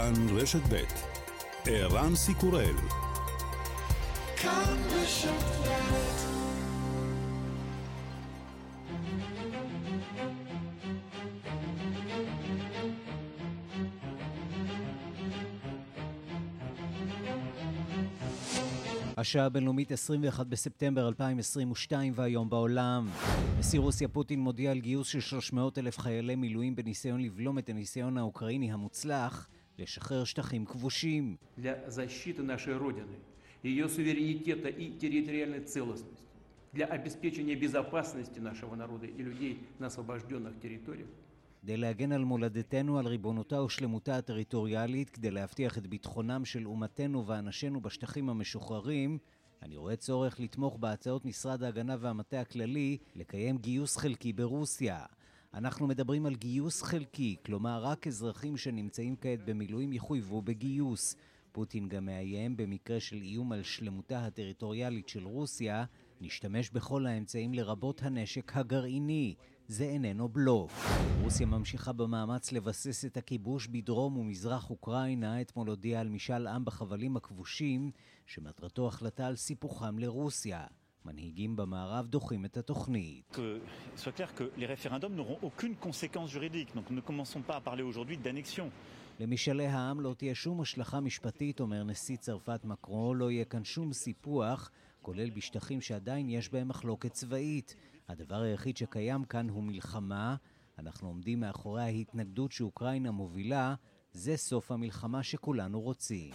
כאן רשת ב' ערן סיקורל. כאן רשת השעה הבינלאומית 21 בספטמבר 2022 והיום בעולם. נשיא רוסיה פוטין מודיע על גיוס של 300 אלף חיילי מילואים בניסיון לבלום את הניסיון האוקראיני המוצלח לשחרר שטחים כבושים. для обеспечения безопасности нашего народа и людей на освобожденных территориях. כדי להגן על מולדתנו, על ריבונותה ושלמותה הטריטוריאלית, כדי להבטיח את ביטחונם של אומתנו ואנשינו בשטחים המשוחררים, אני רואה צורך לתמוך בהצעות משרד ההגנה והמטה הכללי לקיים גיוס חלקי ברוסיה. אנחנו מדברים על גיוס חלקי, כלומר רק אזרחים שנמצאים כעת במילואים יחויבו בגיוס. פוטין גם מאיים במקרה של איום על שלמותה הטריטוריאלית של רוסיה, נשתמש בכל האמצעים לרבות הנשק הגרעיני. זה איננו בלוף. רוסיה ממשיכה במאמץ לבסס את הכיבוש בדרום ומזרח אוקראינה. אתמול הודיעה על משאל עם בחבלים הכבושים, שמטרתו החלטה על סיפוחם לרוסיה. מנהיגים במערב דוחים את התוכנית. למשאלי העם לא תהיה שום השלכה משפטית, אומר נשיא צרפת מקרו, לא יהיה כאן שום סיפוח, כולל בשטחים שעדיין יש בהם מחלוקת צבאית. הדבר היחיד שקיים כאן הוא מלחמה. אנחנו עומדים מאחורי ההתנגדות שאוקראינה מובילה. זה סוף המלחמה שכולנו רוצים.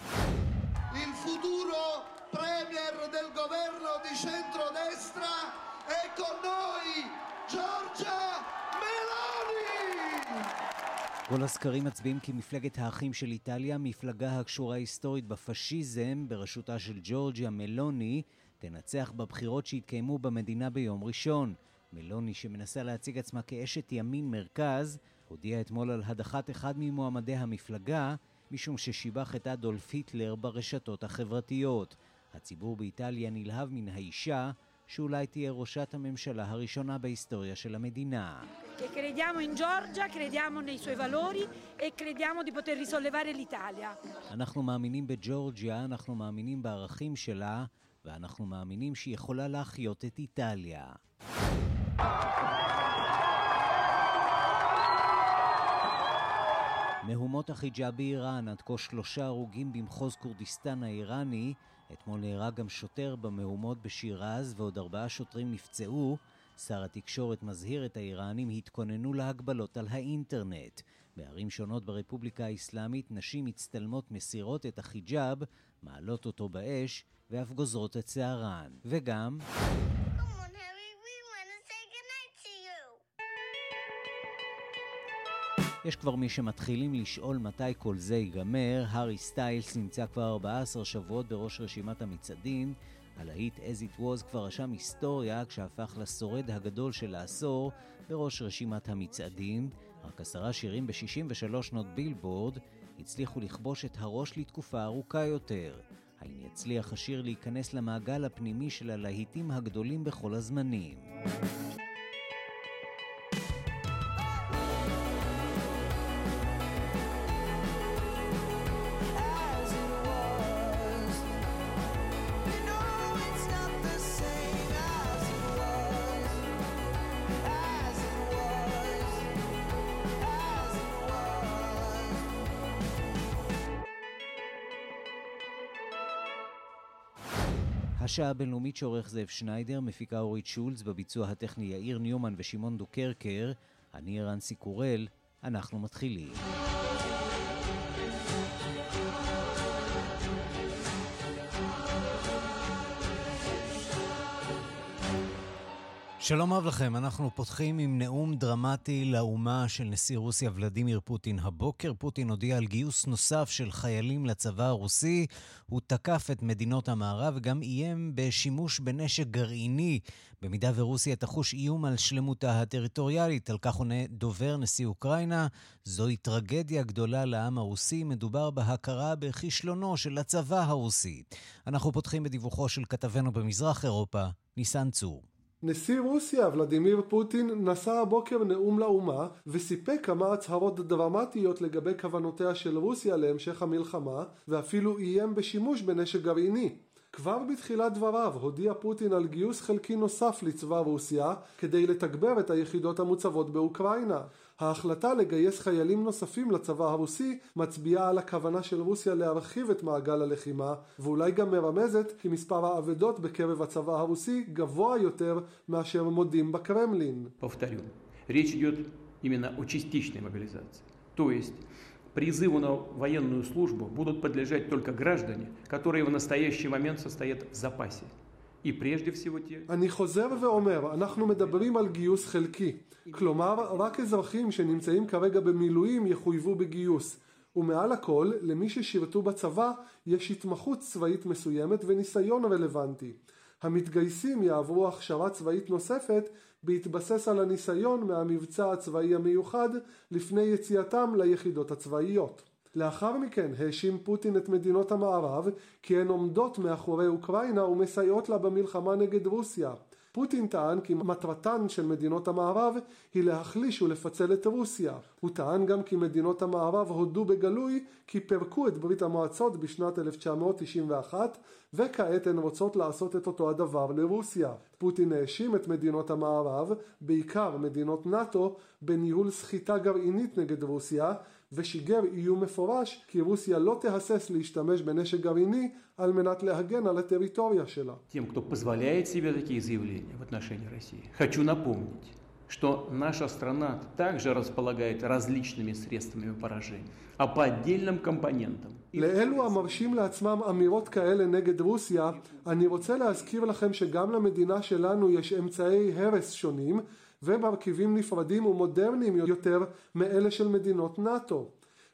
כל הסקרים מצביעים כי מפלגת האחים של איטליה, מפלגה הקשורה היסטורית בפשיזם, בראשותה של ג'ורג'יה מלוני, תנצח בבחירות שהתקיימו במדינה ביום ראשון. מלוני, שמנסה להציג עצמה כאשת ימין מרכז, הודיע אתמול על הדחת אחד ממועמדי המפלגה, משום ששיבח את אדולף היטלר ברשתות החברתיות. הציבור באיטליה נלהב מן האישה, שאולי תהיה ראשת הממשלה הראשונה בהיסטוריה של המדינה. אנחנו מאמינים בג'ורג'יה, אנחנו מאמינים בערכים שלה, ואנחנו מאמינים שהיא יכולה להחיות את איטליה. מהומות החיג'אב באיראן, עד כה שלושה הרוגים במחוז כורדיסטן האיראני. אתמול נהרג גם שוטר במהומות בשירז ועוד ארבעה שוטרים נפצעו. שר התקשורת מזהיר את האיראנים התכוננו להגבלות על האינטרנט. בערים שונות ברפובליקה האסלאמית נשים מצטלמות מסירות את החיג'אב, מעלות אותו באש ואף גוזרות את שערן. וגם... יש כבר מי שמתחילים לשאול מתי כל זה ייגמר. הארי סטיילס נמצא כבר 14 שבועות בראש רשימת המצעדים. הלהיט As It Was כבר רשם היסטוריה כשהפך לשורד הגדול של העשור בראש רשימת המצעדים. רק עשרה שירים ב-63 שנות בילבורד הצליחו לכבוש את הראש לתקופה ארוכה יותר. האם יצליח השיר להיכנס למעגל הפנימי של הלהיטים הגדולים בכל הזמנים? השעה הבינלאומית שעורך זאב שניידר, מפיקה אורית שולץ, בביצוע הטכני יאיר ניומן ושמעון דוקרקר, אני רנסי קורל, אנחנו מתחילים. שלום רב לכם, אנחנו פותחים עם נאום דרמטי לאומה של נשיא רוסיה ולדימיר פוטין. הבוקר פוטין הודיע על גיוס נוסף של חיילים לצבא הרוסי. הוא תקף את מדינות המערב וגם איים בשימוש בנשק גרעיני, במידה ורוסיה תחוש איום על שלמותה הטריטוריאלית. על כך עונה דובר נשיא אוקראינה. זוהי טרגדיה גדולה לעם הרוסי, מדובר בהכרה בכישלונו של הצבא הרוסי. אנחנו פותחים בדיווחו של כתבנו במזרח אירופה, ניסן צור. נשיא רוסיה ולדימיר פוטין נשא הבוקר נאום לאומה וסיפק כמה הצהרות דרמטיות לגבי כוונותיה של רוסיה להמשך המלחמה ואפילו איים בשימוש בנשק גרעיני. כבר בתחילת דבריו הודיע פוטין על גיוס חלקי נוסף לצבא רוסיה כדי לתגבר את היחידות המוצבות באוקראינה. ההחלטה לגייס חיילים נוספים לצבא הרוסי מצביעה על הכוונה של רוסיה להרחיב את מעגל הלחימה ואולי גם מרמזת כי מספר האבדות בקרב הצבא הרוסי גבוה יותר מאשר מודים בקרמלין. Речь идет именно о частичной мобилизации. То есть призыву на военную службу будут подлежать только граждане, которые в настоящий момент состоят в запасе. אני חוזר ואומר, אנחנו מדברים על גיוס חלקי. כלומר, רק אזרחים שנמצאים כרגע במילואים יחויבו בגיוס. ומעל הכל, למי ששירתו בצבא יש התמחות צבאית מסוימת וניסיון רלוונטי. המתגייסים יעברו הכשרה צבאית נוספת בהתבסס על הניסיון מהמבצע הצבאי המיוחד לפני יציאתם ליחידות הצבאיות. לאחר מכן האשים פוטין את מדינות המערב כי הן עומדות מאחורי אוקראינה ומסייעות לה במלחמה נגד רוסיה. פוטין טען כי מטרתן של מדינות המערב היא להחליש ולפצל את רוסיה. הוא טען גם כי מדינות המערב הודו בגלוי כי פירקו את ברית המועצות בשנת 1991 וכעת הן רוצות לעשות את אותו הדבר לרוסיה. פוטין האשים את מדינות המערב, בעיקר מדינות נאט"ו, בניהול סחיטה גרעינית נגד רוסיה ושיגר איום מפורש כי רוסיה לא תהסס להשתמש בנשק גרעיני על מנת להגן על הטריטוריה שלה. Тем, кто позволяет себе такие заявления в отношении России, хочу напомнить, что наша страна также располагает различными средствами поражения, а по отдельным компонентам. לאלו המרשים לעצמם אמירות כאלה נגד רוסיה, אני רוצה להזכיר לכם שגם למדינה שלנו יש אמצעי הרס שונים ומרכיבים נפרדים ומודרניים יותר מאלה של מדינות נאט"ו.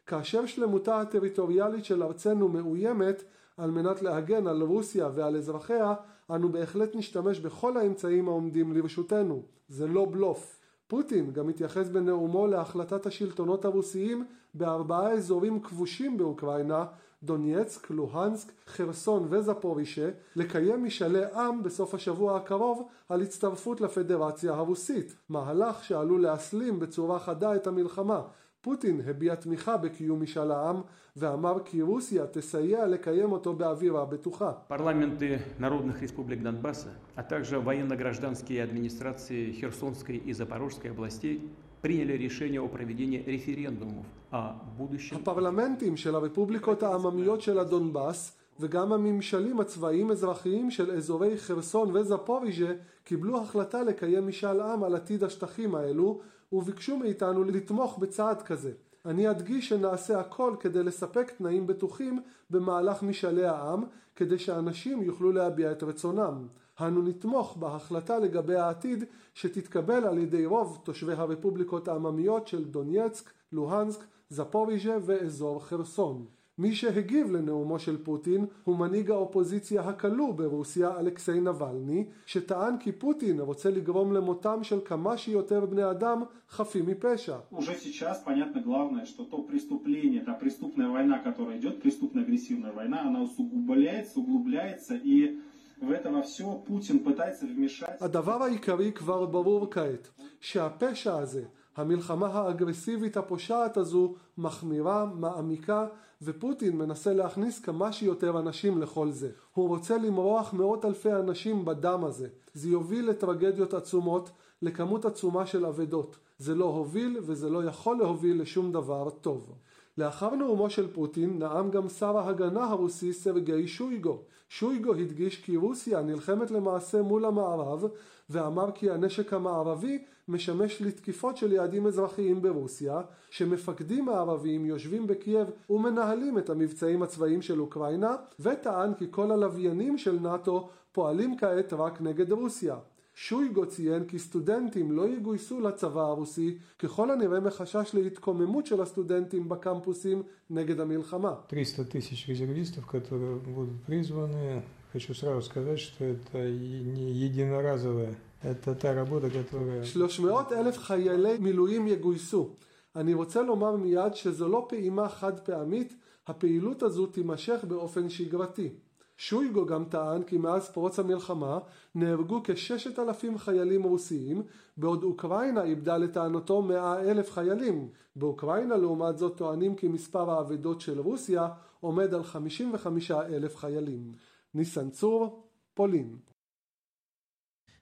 כאשר שלמותה הטריטוריאלית של ארצנו מאוימת, על מנת להגן על רוסיה ועל אזרחיה, אנו בהחלט נשתמש בכל האמצעים העומדים לרשותנו. זה לא בלוף. פוטין גם התייחס בנאומו להחלטת השלטונות הרוסיים בארבעה אזורים כבושים באוקראינה דונייצק, לוהנסק, חרסון וזפורישה לקיים משאלי עם בסוף השבוע הקרוב על הצטרפות לפדרציה הרוסית, מהלך שעלול להסלים בצורה חדה את המלחמה. פוטין הביע תמיכה בקיום משאל העם ואמר כי רוסיה תסייע לקיים אותו באווירה בטוחה. פרלמנטי народных республик Донбасса, а также военно-гражданские администрации Херсонской и Запорожской областей приняли решение о проведении референдумов о будущем. הפרלמנטים של הרפובליקות העממיות של הדונבאס וגם הממשלים הצבאיים אזרחיים של אזורי חרסון וזפוריז'ה קיבלו החלטה לקיים משאל עם על עתיד השטחים האלו וביקשו מאיתנו לתמוך בצעד כזה. אני אדגיש שנעשה הכל כדי לספק תנאים בטוחים במהלך משאלי העם כדי שאנשים יוכלו להביע את רצונם. אנו נתמוך בהחלטה לגבי העתיד שתתקבל על ידי רוב תושבי הרפובליקות העממיות של דונייצק, לוהנסק, זפוריז'ה ואזור חרסון. מי שהגיב לנאומו של פוטין הוא מנהיג האופוזיציה הכלוא ברוסיה אלכסיי נבלני שטען כי פוטין רוצה לגרום למותם של כמה שיותר בני אדם חפים מפשע. Уже сейчас понятно главное, что то преступление, та преступная война, которая идет, преступная агрессивная война, она усугубляется, углубляется и в это во все Путин пытается вмешать. הדבר העיקרי כבר ברור כעת, שהפשע הזה המלחמה האגרסיבית הפושעת הזו מחמירה, מעמיקה, ופוטין מנסה להכניס כמה שיותר אנשים לכל זה. הוא רוצה למרוח מאות אלפי אנשים בדם הזה. זה יוביל לטרגדיות עצומות, לכמות עצומה של אבדות. זה לא הוביל וזה לא יכול להוביל לשום דבר טוב. לאחר נאומו של פוטין נאם גם שר ההגנה הרוסי סרגי שויגו. שויגו הדגיש כי רוסיה נלחמת למעשה מול המערב ואמר כי הנשק המערבי משמש לתקיפות של יעדים אזרחיים ברוסיה, שמפקדים הערבים יושבים בקייב ומנהלים את המבצעים הצבאיים של אוקראינה, וטען כי כל הלוויינים של נאט"ו פועלים כעת רק נגד רוסיה. שויגו ציין כי סטודנטים לא יגויסו לצבא הרוסי ככל הנראה מחשש להתקוממות של הסטודנטים בקמפוסים נגד המלחמה. 300 тысяч резервистов, которые будут призваны, хочу сразу сказать, что это не единоразовая את אותה עבודה которая... 300 אלף חיילי מילואים יגויסו. אני רוצה לומר מיד שזו לא פעימה חד פעמית, הפעילות הזו תימשך באופן שגרתי. שויגו גם טען כי מאז פרוץ המלחמה נהרגו כששת אלפים חיילים רוסיים, בעוד אוקראינה איבדה לטענתו מאה אלף חיילים. באוקראינה לעומת זאת טוענים כי מספר האבדות של רוסיה עומד על חמישים וחמישה אלף חיילים. ניסן צור, פולין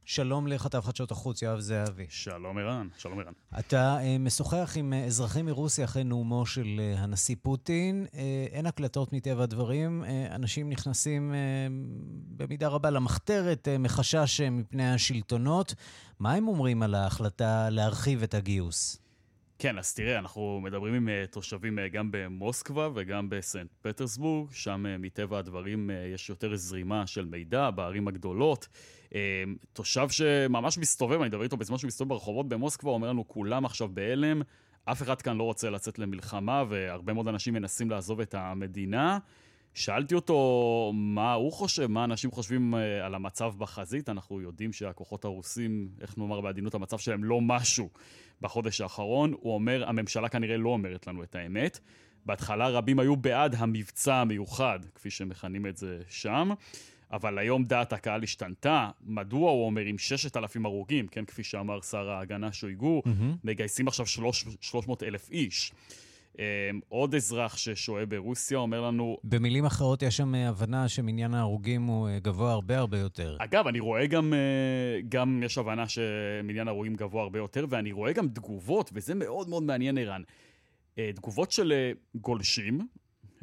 שלום לכתב חדשות החוץ, יואב זהבי. שלום ערן, שלום ערן. אתה uh, משוחח עם uh, אזרחים מרוסיה אחרי נאומו של uh, הנשיא פוטין. אין הקלטות מטבע הדברים, אנשים נכנסים במידה רבה למחתרת מחשש מפני השלטונות. מה הם אומרים על ההחלטה להרחיב את הגיוס? כן, אז תראה, אנחנו מדברים עם uh, תושבים uh, גם במוסקבה וגם בסנט פטרסבורג, שם uh, מטבע הדברים יש יותר זרימה של מידע בערים הגדולות. תושב שממש מסתובב, אני מדבר איתו בזמן שהוא מסתובב ברחובות במוסקבה, אומר לנו, כולם עכשיו בהלם, אף אחד כאן לא רוצה לצאת למלחמה, והרבה מאוד אנשים מנסים לעזוב את המדינה. שאלתי אותו מה הוא חושב, מה אנשים חושבים על המצב בחזית. אנחנו יודעים שהכוחות הרוסים, איך נאמר בעדינות, המצב שלהם לא משהו. בחודש האחרון. הוא אומר, הממשלה כנראה לא אומרת לנו את האמת. בהתחלה רבים היו בעד המבצע המיוחד, כפי שמכנים את זה שם, אבל היום דעת הקהל השתנתה. מדוע הוא אומר עם 6,000 הרוגים, כן, כפי שאמר שר ההגנה שויגו, mm-hmm. מגייסים עכשיו 300 אלף איש. אמ, עוד אזרח ששוהה ברוסיה אומר לנו... במילים אחרות, יש שם הבנה שמניין ההרוגים הוא אה, גבוה הרבה הרבה יותר. אגב, אני רואה גם, אה, גם יש הבנה שמניין ההרוגים גבוה הרבה יותר, ואני רואה גם תגובות, וזה מאוד מאוד מעניין, ערן. אה, תגובות של גולשים,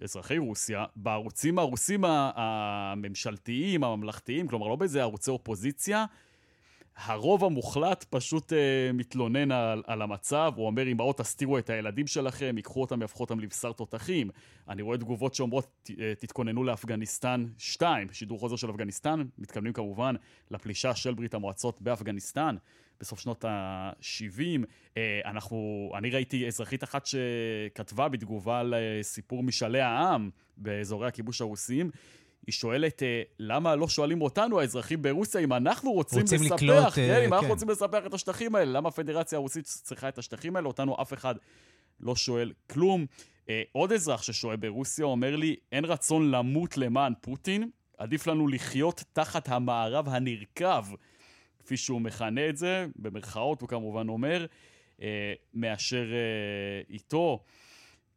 אזרחי רוסיה, בערוצים הרוסים הממשלתיים, הממלכתיים, כלומר לא באיזה ערוצי אופוזיציה, הרוב המוחלט פשוט uh, מתלונן על, על המצב, הוא אומר, אמהות, תסתירו את הילדים שלכם, ייקחו אותם, יהפכו אותם לבשר תותחים. אני רואה תגובות שאומרות, אה, תתכוננו לאפגניסטן 2, שידור חוזר של אפגניסטן, מתכוונים כמובן לפלישה של ברית המועצות באפגניסטן. בסוף שנות ה-70. אה, אנחנו, אני ראיתי אזרחית אחת שכתבה בתגובה על סיפור משאלי העם באזורי הכיבוש הרוסיים, היא שואלת, אה, למה לא שואלים אותנו, האזרחים ברוסיה, אם אנחנו רוצים, רוצים לספח, לקלוט, כן, אה, אם כן. אנחנו רוצים לספח את השטחים האלה, למה הפדרציה הרוסית צריכה את השטחים האלה? אותנו אף אחד לא שואל כלום. אה, עוד אזרח ששוהה ברוסיה אומר לי, אין רצון למות למען פוטין, עדיף לנו לחיות תחת המערב הנרקב, כפי שהוא מכנה את זה, במרכאות הוא כמובן אומר, מאשר איתו.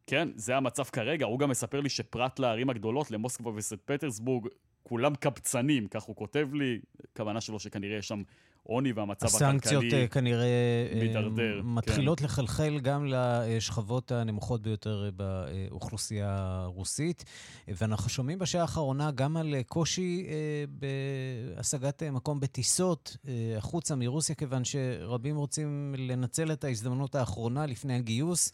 כן, זה המצב כרגע. הוא גם מספר לי שפרט לערים הגדולות, למוסקבה וסט פטרסבורג, כולם קבצנים, כך הוא כותב לי. כוונה שלו שכנראה יש שם עוני והמצב הסנקציות הכלכלי הסנקציות אה, כנראה אה, מידרדר. כן. מתחילות כן. לחלחל גם לשכבות הנמוכות ביותר אה, באוכלוסייה הרוסית. ואנחנו שומעים בשעה האחרונה גם על קושי בהשגת מקום בטיסות החוצה מרוסיה, כיוון שרבים רוצים לנצל את ההזדמנות האחרונה לפני הגיוס.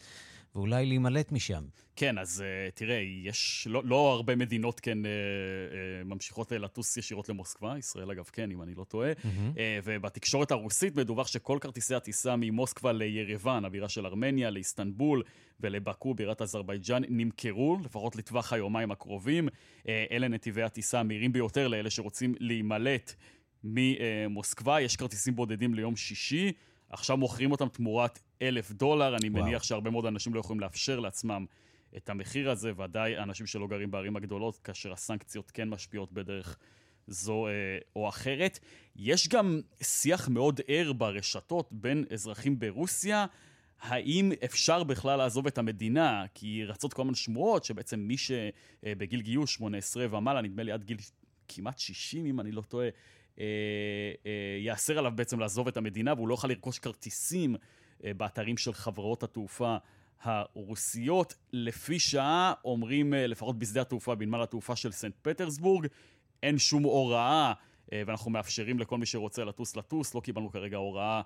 ואולי להימלט משם. כן, אז uh, תראה, יש לא, לא הרבה מדינות כן uh, uh, ממשיכות לטוס ישירות למוסקבה, ישראל אגב כן, אם אני לא טועה, mm-hmm. ובתקשורת הרוסית מדווח שכל כרטיסי הטיסה ממוסקבה לירוון, הבירה של ארמניה, לאיסטנבול ולבקו, בירת אזרבייג'אן, נמכרו, לפחות לטווח היומיים הקרובים. אלה נתיבי הטיסה המהירים ביותר לאלה שרוצים להימלט ממוסקבה. יש כרטיסים בודדים ליום שישי. עכשיו מוכרים אותם תמורת אלף דולר, אני וואו. מניח שהרבה מאוד אנשים לא יכולים לאפשר לעצמם את המחיר הזה, ודאי אנשים שלא גרים בערים הגדולות, כאשר הסנקציות כן משפיעות בדרך זו אה, או אחרת. יש גם שיח מאוד ער ברשתות בין אזרחים ברוסיה. האם אפשר בכלל לעזוב את המדינה? כי רצות כל מיני שמועות שבעצם מי שבגיל גיוס 18 ומעלה, נדמה לי עד גיל כמעט 60 אם אני לא טועה, אה, אה, יאסר עליו בעצם לעזוב את המדינה והוא לא יוכל לרכוש כרטיסים אה, באתרים של חברות התעופה הרוסיות. לפי שעה אומרים, לפחות בשדה התעופה, בנמל התעופה של סנט פטרסבורג, אין שום הוראה ואנחנו מאפשרים לכל מי שרוצה לטוס לטוס, לא קיבלנו כרגע הוראה אה,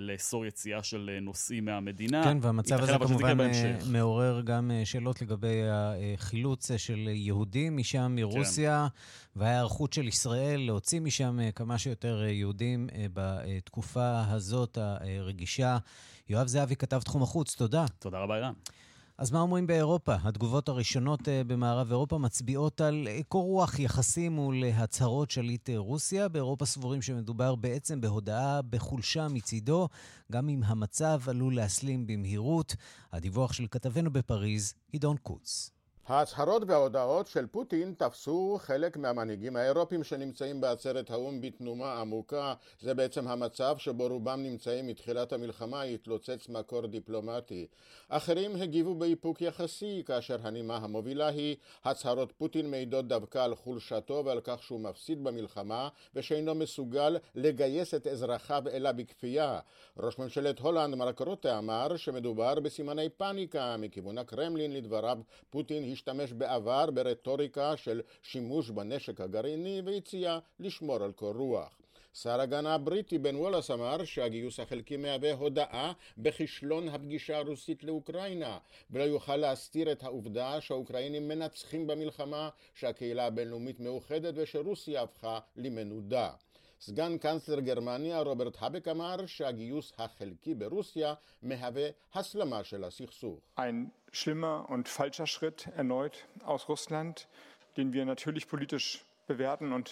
לאסור יציאה של אה, נוסעים מהמדינה. כן, והמצב הזה כמובן אה, מעורר גם שאלות לגבי החילוץ של יהודים משם, מרוסיה, כן. וההיערכות של ישראל להוציא משם כמה שיותר יהודים בתקופה הזאת הרגישה. יואב זהבי, כתב תחום החוץ, תודה. תודה רבה, אירן. אז מה אומרים באירופה? התגובות הראשונות אה, במערב אירופה מצביעות על אה, קור רוח יחסי מול אה, הצהרות שליט רוסיה. באירופה סבורים שמדובר בעצם בהודעה בחולשה מצידו, גם אם המצב עלול להסלים במהירות. הדיווח של כתבנו בפריז, עידון קוץ. ההצהרות וההודעות של פוטין תפסו חלק מהמנהיגים האירופים שנמצאים בעצרת האו"ם בתנומה עמוקה. זה בעצם המצב שבו רובם נמצאים מתחילת המלחמה, התלוצץ מקור דיפלומטי. אחרים הגיבו באיפוק יחסי, כאשר הנימה המובילה היא הצהרות פוטין מעידות דווקא על חולשתו ועל כך שהוא מפסיד במלחמה ושאינו מסוגל לגייס את אזרחיו אלא בכפייה. ראש ממשלת הולנד מרק רוטה אמר שמדובר בסימני פאניקה מכיוון הקרמלין לדבריו פוטין השתמש בעבר ברטוריקה של שימוש בנשק הגרעיני והציע לשמור על קור רוח. שר הגנה הבריטי בן וולאס אמר שהגיוס החלקי מהווה הודאה בכישלון הפגישה הרוסית לאוקראינה ולא יוכל להסתיר את העובדה שהאוקראינים מנצחים במלחמה, שהקהילה הבינלאומית מאוחדת ושרוסיה הפכה למנודה. סגן קנצלר גרמניה רוברט האבק אמר שהגיוס החלקי ברוסיה מהווה הסלמה של הסכסוך. Ein schlimmer und falscher Schritt erneut aus Russland, den wir natürlich politisch bewerten und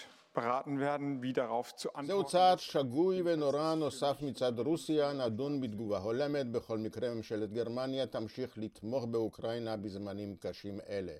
זהו צעד שגוי ונורא נוסף מצד רוסיה, נדון בתגובה הולמת. בכל מקרה ממשלת גרמניה תמשיך לתמוך באוקראינה בזמנים קשים אלה.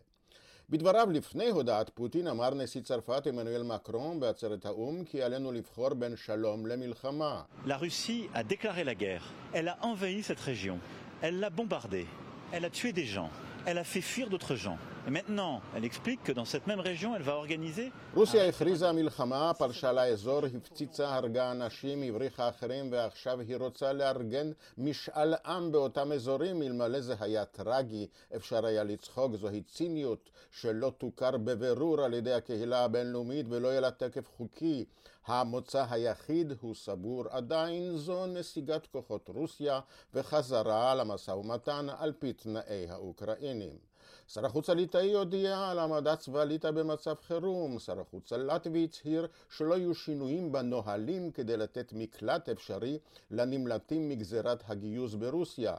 בדבריו לפני הודעת פוטין אמר נשיא צרפת עמנואל מקרון בעצרת האו"ם כי עלינו לבחור בין שלום למלחמה. La Russie a déclaré la guerre. Elle a envahi cette région. Elle l'a bombardée. Elle a tué des gens. Elle a fait fuir d'autres gens. Et maintenant, elle explique que dans cette même région, elle va organiser... רוסיה הכריזה מלחמה, פלשה לאזור, הפציצה, הרגה אנשים, הבריחה אחרים, ועכשיו היא רוצה לארגן משאל עם באותם אזורים. אלמלא זה היה טרגי, אפשר היה לצחוק. זוהי ציניות שלא תוכר בבירור על ידי הקהילה הבינלאומית ולא יהיה לה תקף חוקי. המוצא היחיד הוא סבור עדיין זו נסיגת כוחות רוסיה וחזרה למשא ומתן על פי תנאי האוקראינים. שר החוץ הליטאי הודיע על העמדת צבא ליטא במצב חירום. שר החוץ הלטבי הצהיר שלא יהיו שינויים בנהלים כדי לתת מקלט אפשרי לנמלטים מגזירת הגיוס ברוסיה.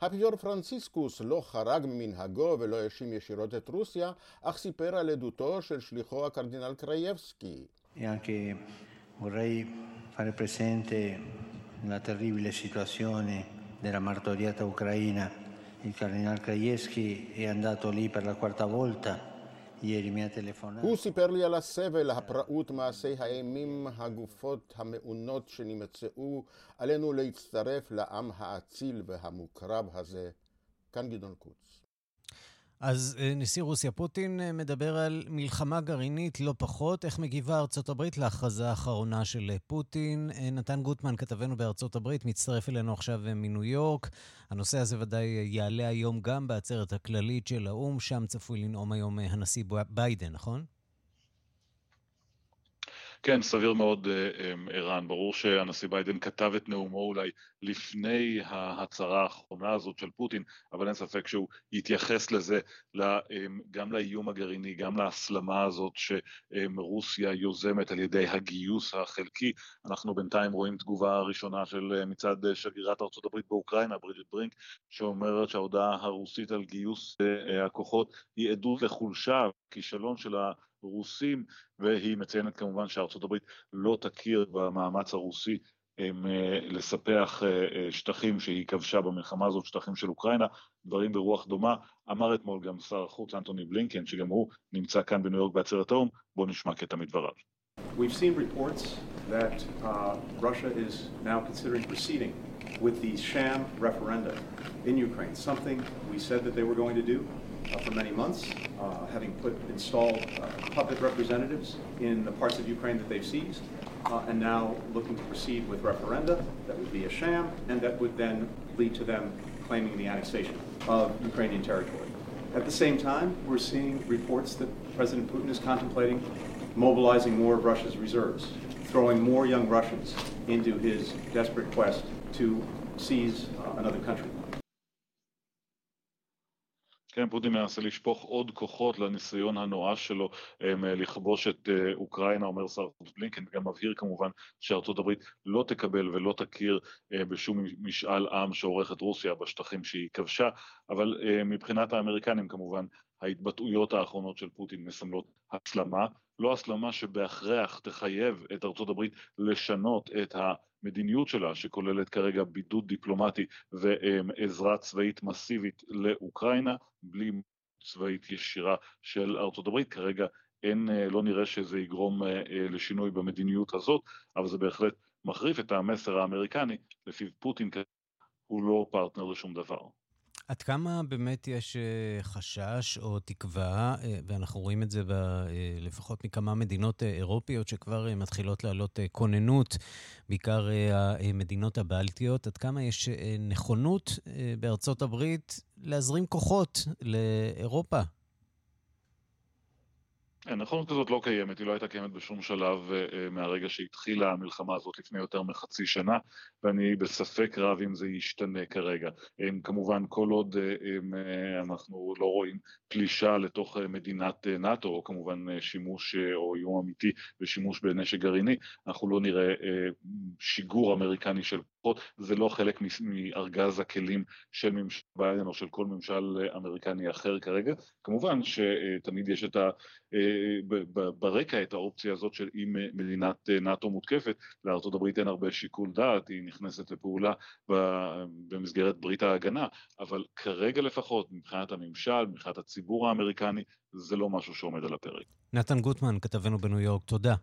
האפיפיור פרנציסקוס לא חרג ממנהגו ולא האשים ישירות את רוסיה, אך סיפר על עדותו של שליחו הקרדינל קרייבסקי. la della martoriata Ucraina הוא סיפר לי על הסבל, הפראות, מעשי האימים, הגופות המעונות שנמצאו. עלינו להצטרף לעם האציל והמוקרב הזה. כאן גדעון קוץ. אז אה, נשיא רוסיה פוטין אה, מדבר על מלחמה גרעינית לא פחות. איך מגיבה ארצות הברית להכרזה האחרונה של אה, פוטין? נתן גוטמן, כתבנו בארצות הברית, מצטרף אלינו עכשיו מניו יורק. הנושא הזה ודאי יעלה היום גם בעצרת הכללית של האו"ם, שם צפוי לנאום היום הנשיא ביידן, נכון? כן, סביר מאוד, אה, אמ, ערן. ברור שהנשיא ביידן כתב את נאומו אולי לפני ההצהרה האחרונה הזאת של פוטין, אבל אין ספק שהוא יתייחס לזה, אמ, גם לאיום הגרעיני, גם להסלמה הזאת שרוסיה יוזמת על ידי הגיוס החלקי. אנחנו בינתיים רואים תגובה ראשונה של אה, מצד אה, שגרירת ארה"ב באוקראינה, ברידג'ט ברינק, שאומרת שההודעה הרוסית על גיוס הכוחות היא עדות לחולשה, כישלון של ה... רוסים, והיא מציינת כמובן שארצות הברית לא תכיר במאמץ הרוסי הם, אה, לספח אה, אה, שטחים שהיא כבשה במלחמה הזאת, שטחים של אוקראינה, דברים ברוח דומה. אמר אתמול גם שר החוץ אנטוני בלינקן, שגם הוא נמצא כאן בניו יורק בעצרת האו"ם, בואו נשמע קטע מדבריו. Uh, having put installed uh, puppet representatives in the parts of Ukraine that they've seized, uh, and now looking to proceed with referenda that would be a sham, and that would then lead to them claiming the annexation of Ukrainian territory. At the same time, we're seeing reports that President Putin is contemplating mobilizing more of Russia's reserves, throwing more young Russians into his desperate quest to seize uh, another country. כן, פוטין מנסה לשפוך עוד כוחות לניסיון הנואש שלו לכבוש את אה, אוקראינה, אומר שר החוץ בלינקן, וגם מבהיר כמובן שארצות הברית לא תקבל ולא תכיר אה, בשום משאל עם שעורך את רוסיה בשטחים שהיא כבשה, אבל אה, מבחינת האמריקנים כמובן ההתבטאויות האחרונות של פוטין מסמלות הסלמה, לא הסלמה שבהכרח תחייב את ארצות הברית לשנות את המדיניות שלה, שכוללת כרגע בידוד דיפלומטי ועזרה צבאית מסיבית לאוקראינה, בלי צבאית ישירה של ארצות הברית. כרגע אין, לא נראה שזה יגרום לשינוי במדיניות הזאת, אבל זה בהחלט מחריף את המסר האמריקני, לפיו פוטין הוא לא פרטנר לשום דבר. עד כמה באמת יש אה, חשש או תקווה, אה, ואנחנו רואים את זה ב, אה, לפחות מכמה מדינות אירופיות שכבר מתחילות לעלות כוננות, בעיקר המדינות הבלטיות, עד כמה יש נכונות בארצות הברית להזרים כוחות לאירופה נכונות כזאת לא קיימת, היא לא הייתה קיימת בשום שלב uh, מהרגע שהתחילה המלחמה הזאת לפני יותר מחצי שנה, ואני בספק רב אם זה ישתנה כרגע. Um, כמובן, כל עוד um, אנחנו לא רואים פלישה לתוך מדינת נאט"ו, או כמובן שימוש או איום אמיתי ושימוש בנשק גרעיני, אנחנו לא נראה שיגור אמריקני של כוחות, זה לא חלק מארגז הכלים של ממשל ביידן או של כל ממשל אמריקני אחר כרגע. כמובן שתמיד יש את ה... ברקע את האופציה הזאת של אם מדינת נאט"ו מותקפת, לארה"ב אין הרבה שיקול דעת, היא נכנסת לפעולה במסגרת ברית ההגנה, אבל כרגע לפחות, מבחינת הממשל, מבחינת הציבור האמריקני, זה לא משהו שעומד על הפרק. נתן גוטמן, כתבנו בניו יורק, תודה.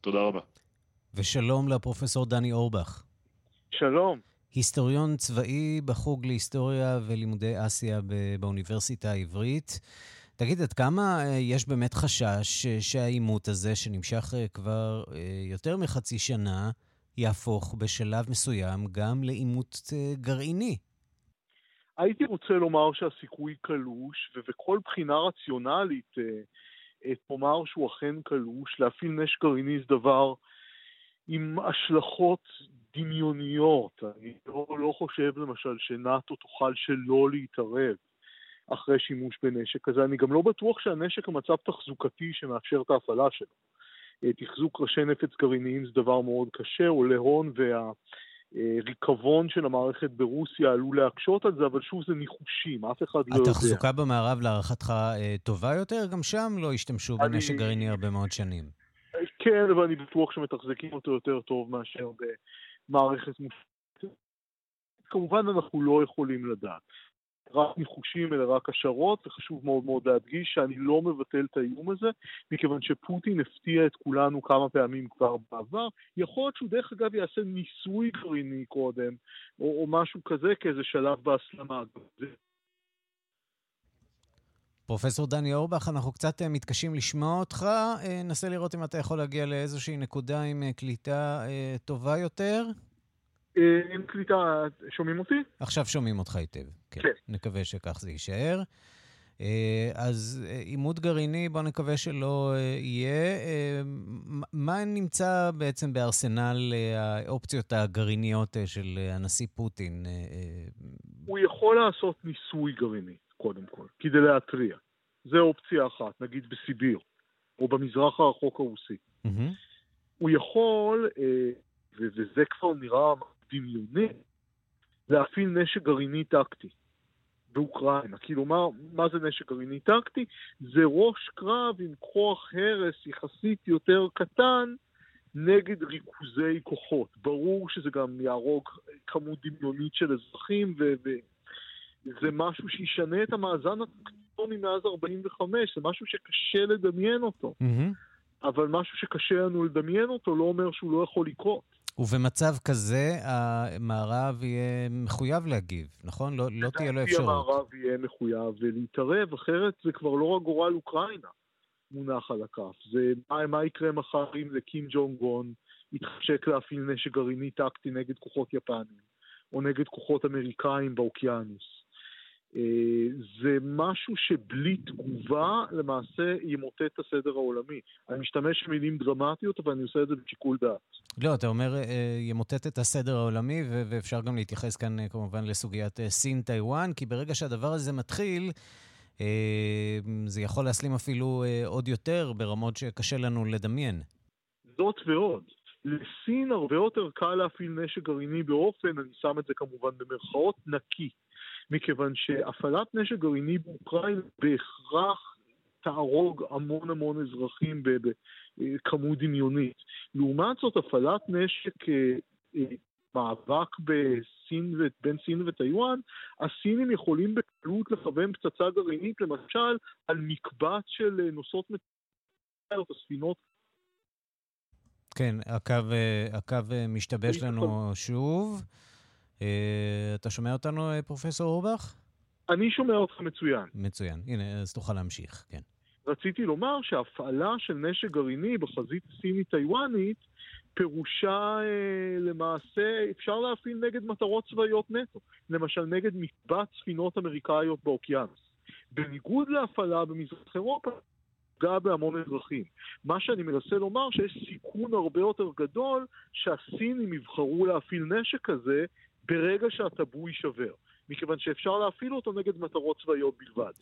תודה רבה. ושלום לפרופסור דני אורבך. שלום. היסטוריון צבאי בחוג להיסטוריה ולימודי אסיה באוניברסיטה העברית. תגיד, עד כמה אה, יש באמת חשש שהעימות הזה, שנמשך אה, כבר אה, יותר מחצי שנה, יהפוך בשלב מסוים גם לעימות גרעיני? הייתי רוצה לומר שהסיכוי קלוש, ובכל בחינה רציונלית תאמר שהוא אכן קלוש. להפעיל נשק גרעיני זה דבר עם השלכות דמיוניות. אני לא, לא חושב למשל שנאט"ו תוכל שלא להתערב. אחרי שימוש בנשק כזה. אני גם לא בטוח שהנשק המצב תחזוקתי שמאפשר את ההפעלה שלו. אה, תחזוק ראשי נפץ גרעיניים זה דבר מאוד קשה, עולה הון והריקבון של המערכת ברוסיה עלול להקשות על זה, אבל שוב זה ניחושים, אף אחד לא יודע. התחזוקה במערב להערכתך אה, טובה יותר? גם שם לא השתמשו אני... בנשק גרעיני הרבה מאוד שנים. כן, אבל אני בטוח שמתחזקים אותו יותר טוב מאשר במערכת מושלמת. כמובן אנחנו לא יכולים לדעת. רק ניחושים אלא רק השערות, וחשוב מאוד מאוד להדגיש שאני לא מבטל את האיום הזה, מכיוון שפוטין הפתיע את כולנו כמה פעמים כבר בעבר. יכול להיות שהוא דרך אגב יעשה ניסוי גרעיני קודם, או, או משהו כזה כאיזה שלב בהסלמה. פרופסור דני אורבך, אנחנו קצת אה, מתקשים לשמוע אותך. אה, נסה לראות אם אתה יכול להגיע לאיזושהי נקודה עם אה, קליטה טובה יותר. אין קליטה, שומעים אותי? עכשיו שומעים אותך היטב, כן. כן. נקווה שכך זה יישאר. אז עימות גרעיני, בואו נקווה שלא יהיה. מה נמצא בעצם בארסנל האופציות הגרעיניות של הנשיא פוטין? הוא יכול לעשות ניסוי גרעיני, קודם כל, כדי להתריע. זו אופציה אחת, נגיד בסיביר, או במזרח הרחוק הרוסי. Mm-hmm. הוא יכול, וזה כבר נראה דמיוני להפעיל נשק גרעיני טקטי באוקראינה. כאילו, מה, מה זה נשק גרעיני טקטי? זה ראש קרב עם כוח הרס יחסית יותר קטן נגד ריכוזי כוחות. ברור שזה גם יהרוג כמות דמיונית של אזרחים, וזה משהו שישנה את המאזן הטקטוני מאז 45, זה משהו שקשה לדמיין אותו. Mm-hmm. אבל משהו שקשה לנו לדמיין אותו לא אומר שהוא לא יכול לקרות. ובמצב כזה המערב יהיה מחויב להגיב, נכון? לא, לא תהיה לו אפשרות. המערב יהיה מחויב להתערב, אחרת זה כבר לא רק גורל אוקראינה מונח על הכף. זה מה, מה יקרה מחר אם זה קים ג'ונג גון יתחשק להפעיל נשק גרעיני טקטי נגד כוחות יפנים, או נגד כוחות אמריקאים באוקיינוס. אה, זה משהו שבלי תגובה למעשה ימוטט את הסדר העולמי. אני משתמש במילים דרמטיות, אבל אני עושה את זה בשיקול דעת. לא, אתה אומר אה, ימוטט את הסדר העולמי, ואפשר גם להתייחס כאן אה, כמובן לסוגיית סין-טיוואן, כי ברגע שהדבר הזה מתחיל, זה יכול להסלים אפילו עוד יותר ברמות שקשה לנו לדמיין. זאת ועוד. לסין הרבה יותר קל להפעיל נשק גרעיני באופן, אני שם את זה כמובן במרכאות, נקי. מכיוון שהפעלת נשק גרעיני באוקראינה בהכרח תהרוג המון המון אזרחים בכמות דמיונית. לעומת זאת, הפעלת נשק אה, אה, מאבק בסין ו... בין סין וטיוואן, הסינים יכולים בקלות לכוון פצצה גרעינית, למשל, על מקבץ של נוסעות מטוסיות, הספינות. כן, הקו, הקו משתבש לנו שוב. אתה שומע אותנו, פרופסור אורבך? אני שומע אותך מצוין. מצוין. הנה, אז תוכל להמשיך, כן. רציתי לומר שהפעלה של נשק גרעיני בחזית סינית-טיוואנית פירושה אה, למעשה, אפשר להפעיל נגד מטרות צבאיות נטו, למשל נגד מקבץ ספינות אמריקאיות באוקיינוס. בניגוד להפעלה במזרח אירופה, פגע בהמון אזרחים. מה שאני מנסה לומר שיש סיכון הרבה יותר גדול שהסינים יבחרו להפעיל נשק כזה ברגע שהטאבו יישבר. מכיוון שאפשר להפעיל אותו נגד מטרות צבאיות בלבד.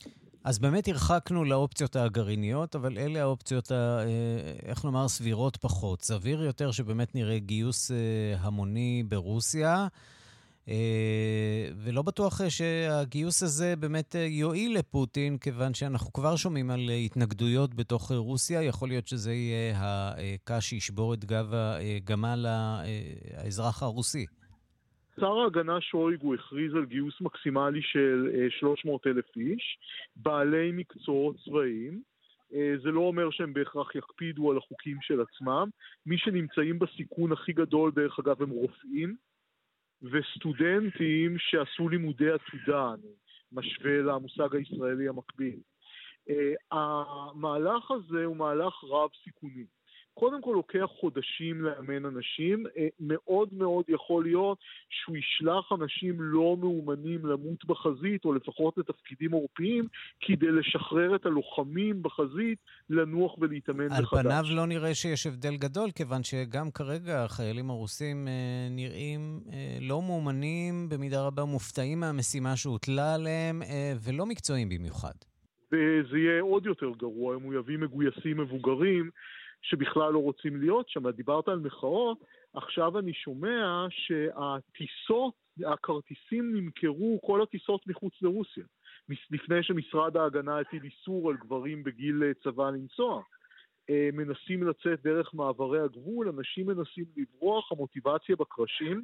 אז באמת הרחקנו לאופציות הגרעיניות, אבל אלה האופציות, ה, אה, איך נאמר, סבירות פחות. סביר יותר שבאמת נראה גיוס אה, המוני ברוסיה. אה, ולא בטוח שהגיוס הזה באמת יועיל לפוטין, כיוון שאנחנו כבר שומעים על התנגדויות בתוך רוסיה. יכול להיות שזה יהיה הקש שישבור את גב הגמל האזרח הרוסי. שר ההגנה שויגו הכריז על גיוס מקסימלי של 300 אה, אלף איש, בעלי מקצועות צבאיים. אה, זה לא אומר שהם בהכרח יקפידו על החוקים של עצמם. מי שנמצאים בסיכון הכי גדול, דרך אגב, הם רופאים וסטודנטים שעשו לימודי עתודה, אני משווה למושג הישראלי המקביל. אה, המהלך הזה הוא מהלך רב סיכונים. קודם כל לוקח חודשים לאמן אנשים, אה, מאוד מאוד יכול להיות שהוא ישלח אנשים לא מאומנים למות בחזית, או לפחות לתפקידים עורפיים, כדי לשחרר את הלוחמים בחזית לנוח ולהתאמן מחדש. על פניו לא נראה שיש הבדל גדול, כיוון שגם כרגע החיילים הרוסים אה, נראים אה, לא מאומנים, במידה רבה מופתעים מהמשימה שהוטלה עליהם, ולא מקצועיים במיוחד. וזה יהיה עוד יותר גרוע אם הוא יביא מגויסים מבוגרים. שבכלל לא רוצים להיות שם. דיברת על מחאות, עכשיו אני שומע שהטיסות, הכרטיסים נמכרו, כל הטיסות מחוץ לרוסיה, לפני שמשרד ההגנה הטיל איסור על גברים בגיל אה, צבא לנסוע. אה, מנסים לצאת דרך מעברי הגבול, אנשים מנסים לברוח, המוטיבציה בקרשים,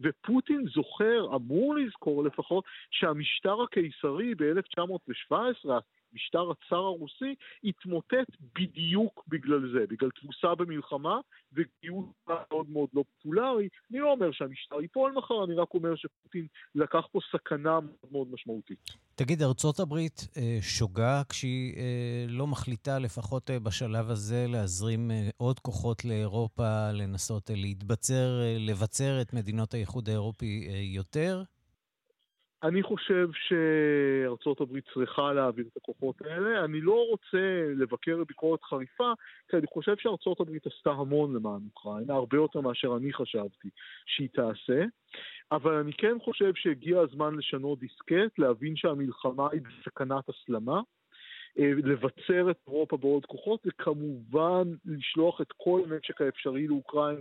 ופוטין זוכר, אמור לזכור לפחות, שהמשטר הקיסרי ב-1917, משטר הצאר הרוסי התמוטט בדיוק בגלל זה, בגלל תבוסה במלחמה וגיוס מאוד מאוד לא פופולרי. אני לא אומר שהמשטר ייפול מחר, אני רק אומר שפוטין לקח פה סכנה מאוד מאוד משמעותית. תגיד, ארצות הברית אה, שוגה כשהיא אה, לא מחליטה, לפחות אה, בשלב הזה, להזרים עוד כוחות לאירופה, לנסות להתבצר, לבצר את מדינות האיחוד האירופי יותר? אני חושב שארצות הברית צריכה להעביר את הכוחות האלה. אני לא רוצה לבקר ביקורת חריפה, כי אני חושב שארצות הברית עשתה המון למען אוקראינה, הרבה יותר מאשר אני חשבתי שהיא תעשה. אבל אני כן חושב שהגיע הזמן לשנות דיסקט, להבין שהמלחמה היא בסכנת הסלמה. אה, לבצר את אירופה בעוד כוחות, וכמובן לשלוח את כל הנשק האפשרי לאוקראינה,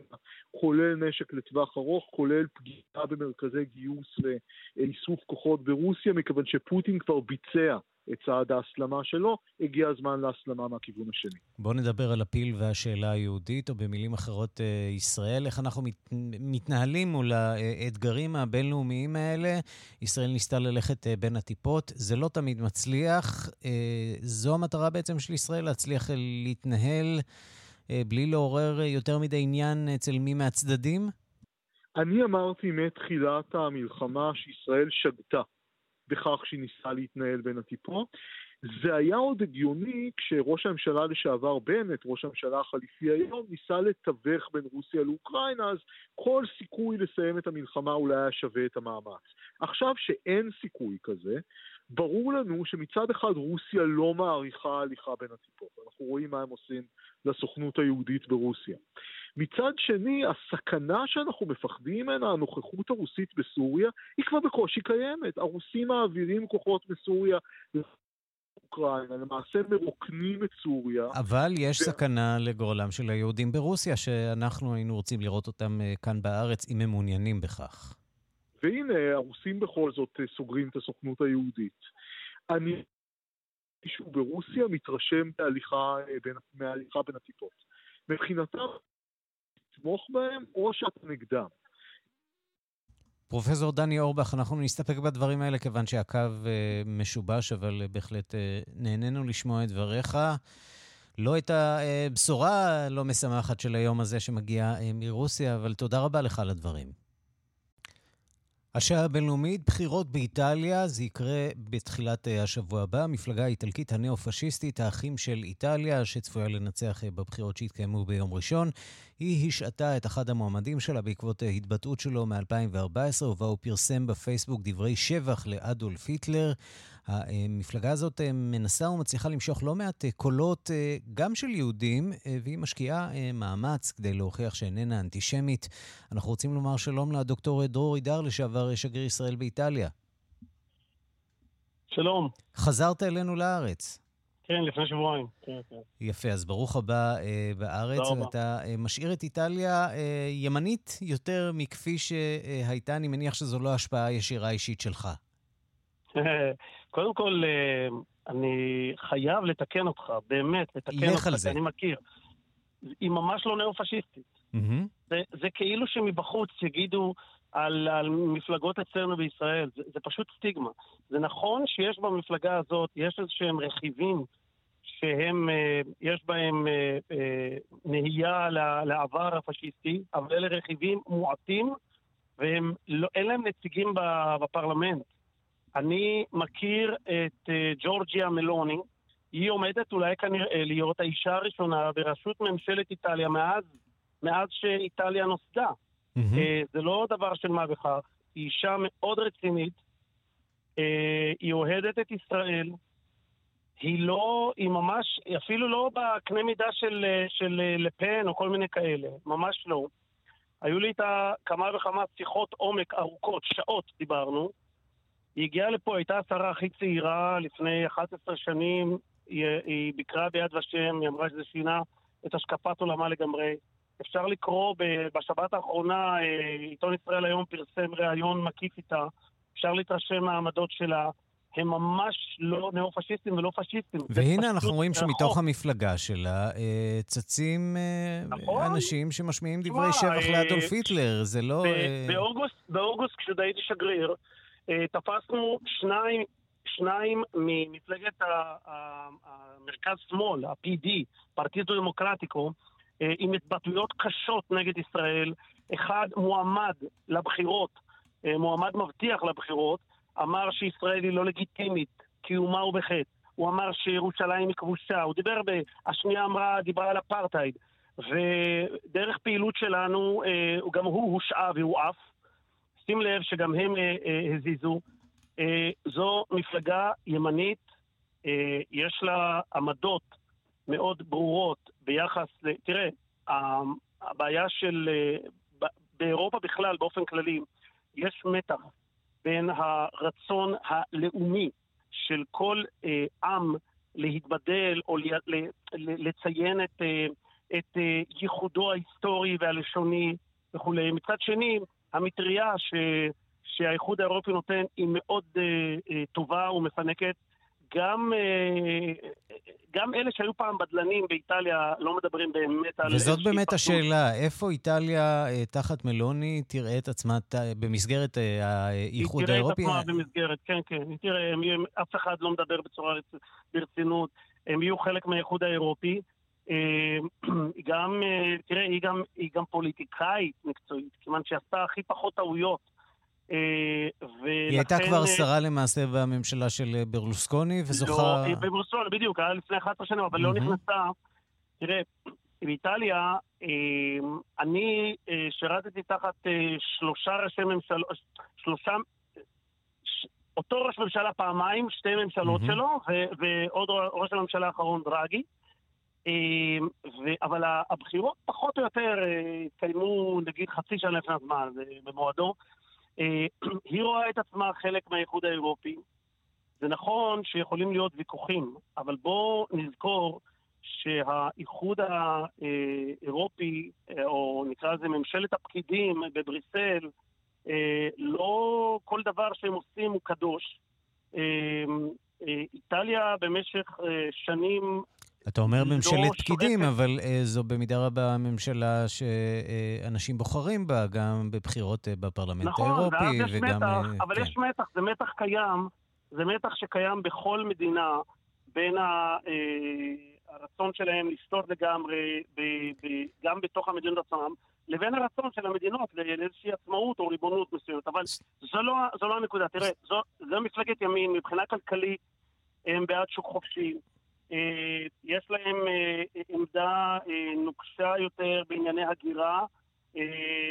כולל נשק לטווח ארוך, כולל פגיעה במרכזי גיוס ואיסוף כוחות ברוסיה, מכיוון שפוטין כבר ביצע את צעד ההסלמה שלו, הגיע הזמן להסלמה מהכיוון השני. בואו נדבר על הפיל והשאלה היהודית, או במילים אחרות, אה, ישראל. איך אנחנו מת, מתנהלים מול האתגרים הבינלאומיים האלה? ישראל ניסתה ללכת אה, בין הטיפות, זה לא תמיד מצליח. אה, זו המטרה בעצם של ישראל, להצליח להתנהל בלי לעורר יותר מדי עניין אצל מי מהצדדים? אני אמרתי מתחילת המלחמה שישראל שגתה. בכך שהיא ניסה להתנהל בין הטיפות. זה היה עוד הגיוני כשראש הממשלה לשעבר בנט, ראש הממשלה החליפי היום, ניסה לתווך בין רוסיה לאוקראינה, אז כל סיכוי לסיים את המלחמה אולי היה שווה את המאמץ. עכשיו שאין סיכוי כזה, ברור לנו שמצד אחד רוסיה לא מעריכה הליכה בין הטיפות. אנחנו רואים מה הם עושים לסוכנות היהודית ברוסיה. מצד שני, הסכנה שאנחנו מפחדים ממנה, הנוכחות הרוסית בסוריה, היא כבר בקושי קיימת. הרוסים מעבירים כוחות מסוריה אוקראינה, למעשה מרוקנים את סוריה. אבל יש ו... סכנה לגורלם של היהודים ברוסיה, שאנחנו היינו רוצים לראות אותם אה, כאן בארץ, אם הם מעוניינים בכך. והנה, הרוסים בכל זאת אה, סוגרים את הסוכנות היהודית. אני, מישהו ברוסיה מתרשם מהליכה אה, בין, מהליכה בין הטיפות. מבחינתם, לתמוך בהם או שאתה נגדם. פרופסור דני אורבך, אנחנו נסתפק בדברים האלה כיוון שהקו אה, משובש, אבל אה, בהחלט אה, נהנינו לשמוע את דבריך. לא את הבשורה הלא משמחת של היום הזה שמגיע אה, מרוסיה, אבל תודה רבה לך על הדברים. השעה הבינלאומית, בחירות באיטליה, זה יקרה בתחילת אה, השבוע הבא. המפלגה האיטלקית הנאו-פשיסטית, האחים של איטליה, שצפויה לנצח אה, בבחירות שהתקיימו ביום ראשון, היא השעתה את אחד המועמדים שלה בעקבות התבטאות שלו מ-2014, ובה הוא פרסם בפייסבוק דברי שבח לאדולף היטלר. המפלגה הזאת אה, מנסה ומצליחה למשוך לא מעט אה, קולות אה, גם של יהודים, והיא משקיעה מאמץ כדי להוכיח שאיננה אנטישמית. אנחנו רוצים לומר שלום לדוקטור דרור אידר, לשעבר שגריר ישראל באיטליה. שלום. חזרת אלינו לארץ. כן, לפני שבועיים. כן, כן. יפה, אז ברוך הבא אה, בארץ. אתה אה, משאיר את איטליה אה, ימנית יותר מכפי שהייתה, אני מניח שזו לא השפעה ישירה אישית שלך. קודם כל, אה, אני חייב לתקן אותך, באמת, לתקן אותך, כי אני מכיר. היא ממש לא נאו-פשיסטית. Mm-hmm. זה, זה כאילו שמבחוץ יגידו על, על מפלגות אצלנו בישראל, זה, זה פשוט סטיגמה. זה נכון שיש במפלגה הזאת, יש איזה שהם רכיבים שהם, אה, יש בהם אה, נהייה לעבר הפשיסטי, אבל אלה רכיבים מועטים, ואין לא, להם נציגים בפרלמנט. אני מכיר את אה, ג'ורג'יה מלוני, היא עומדת אולי כנראה להיות האישה הראשונה בראשות ממשלת איטליה מאז, מאז שאיטליה נוסדה. Mm-hmm. זה לא דבר של מה בכך, היא אישה מאוד רצינית, אה, היא אוהדת את ישראל, היא לא, היא ממש, אפילו לא בקנה מידה של, של לפן או כל מיני כאלה, ממש לא. היו לי איתה כמה וכמה שיחות עומק ארוכות, שעות דיברנו, היא הגיעה לפה, הייתה השרה הכי צעירה לפני 11 שנים, היא, היא ביקרה ביד ושם, היא אמרה שזה שינה את השקפת עולמה לגמרי. אפשר לקרוא בשבת האחרונה, אה, עיתון ישראל היום פרסם ראיון מקיף איתה, אפשר להתרשם מהעמדות שלה. הם ממש לא נאו-פשיסטים ולא פשיסטים. והנה אנחנו רואים שמתוך המפלגה שלה אה, צצים אה, נכון. אנשים שמשמיעים דברי שבח לאדולף היטלר, זה לא... באוגוסט, כשעוד הייתי שגריר, תפסנו שניים, שניים ממפלגת המרכז-שמאל, ה-PD, פרטיזו דמוקרטיקו, אה, עם התבטאויות קשות נגד ישראל. אחד מועמד לבחירות, אה, מועמד מבטיח לבחירות, אמר שישראל היא לא לגיטימית, קיומה הוא בחטא. הוא אמר שירושלים היא כבושה, הוא דיבר, ב... השנייה אמרה, דיברה על אפרטהייד. ודרך פעילות שלנו, גם הוא הושעה והוא עף. שים לב שגם הם אה, אה, הזיזו. אה, זו מפלגה ימנית, אה, יש לה עמדות מאוד ברורות ביחס ל... תראה, הבעיה של... אה, באירופה בכלל, באופן כללי, יש מתח בין הרצון הלאומי של כל אה, עם להתבדל או ל, ל, ל, לציין את, אה, את אה, ייחודו ההיסטורי והלשוני וכולי. מצד שני, המטריה ש, שהאיחוד האירופי נותן היא מאוד uh, uh, טובה ומפנקת. גם, uh, גם אלה שהיו פעם בדלנים באיטליה לא מדברים באמת על... וזאת באמת פרטות. השאלה, איפה איטליה uh, תחת מלוני תראה את עצמה ת, במסגרת uh, האיחוד האירופי? היא תראה את עצמה במסגרת, כן, כן. תראה, הם, אף אחד לא מדבר בצורה ברצינות. הם יהיו חלק מהאיחוד האירופי. אה, גם, אה, תראה, היא גם, היא גם פוליטיקאית מקצועית, כיוון שעשתה הכי פחות טעויות. ולכן... אה, היא הייתה כבר שרה למעשה בממשלה של ברלוסקוני, וזוכה... לא, ברלוסקוני, בדיוק, היה לפני 11 שנים, אבל לא נכנסה. תראה, באיטליה, אני שירתתי תחת שלושה ראשי ממשלה, שלושה... אותו ראש ממשלה פעמיים, שתי ממשלות שלו, ועוד ראש הממשלה האחרון דרגי. אמ. אבל הבחירות פחות או יותר אה, התקיימו נגיד חצי שנה לפני הזמן, במועדו. אה, היא רואה את עצמה חלק מהאיחוד האירופי. זה נכון שיכולים להיות ויכוחים, אבל בואו נזכור שהאיחוד האירופי, אה, או נקרא לזה ממשלת הפקידים בבריסל, לא כל דבר שהם עושים הוא קדוש. איטליה במשך שנים אתה אומר ממשלת פקידים, אבל uh, זו במידה רבה ממשלה שאנשים בוחרים בה, גם בבחירות uh, בפרלמנט נכון, האירופי, וגם... נכון, מתח, uh, אבל כן. יש מתח, זה מתח קיים, זה מתח שקיים בכל מדינה, בין ה, uh, הרצון שלהם לסטות לגמרי, ב, ב, גם בתוך המדינות עצמם, לבין הרצון של המדינות לאיזושהי עצמאות או ריבונות מסוימת. אבל זו לא, זו לא הנקודה. תראה, זו, זו מפלגת ימין, מבחינה כלכלית הם בעד שוק חופשי. אה, יש להם אה, עמדה אה, נוקשה יותר בענייני הגירה.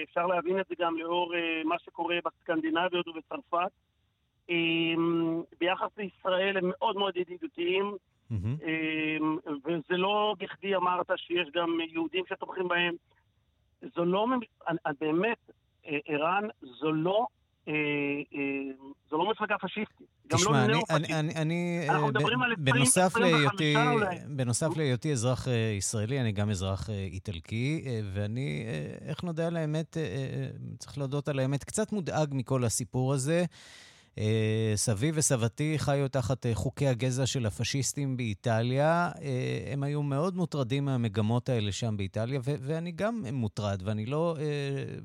אפשר להבין את זה גם לאור מה שקורה בסקנדינביות ובצרפת. ביחס לישראל הם מאוד מאוד ידידותיים, mm-hmm. וזה לא בכדי אמרת שיש גם יהודים שתומכים בהם. זו לא, באמת, ערן, זו לא זו לא מפלגה פשיסטית. תשמע, לא אני, אני, אני, אני על 20, בנוסף להיותי, בנוסף להיותי אזרח אה, ישראלי, אני גם אזרח איטלקי, ואני, איך נודע על האמת, צריך להודות על האמת, קצת מודאג מכל הסיפור הזה. אה, סבי וסבתי חיו תחת אה, חוקי הגזע של הפשיסטים באיטליה. אה, הם היו מאוד מוטרדים מהמגמות האלה שם באיטליה, ואני גם מוטרד, ואני לא...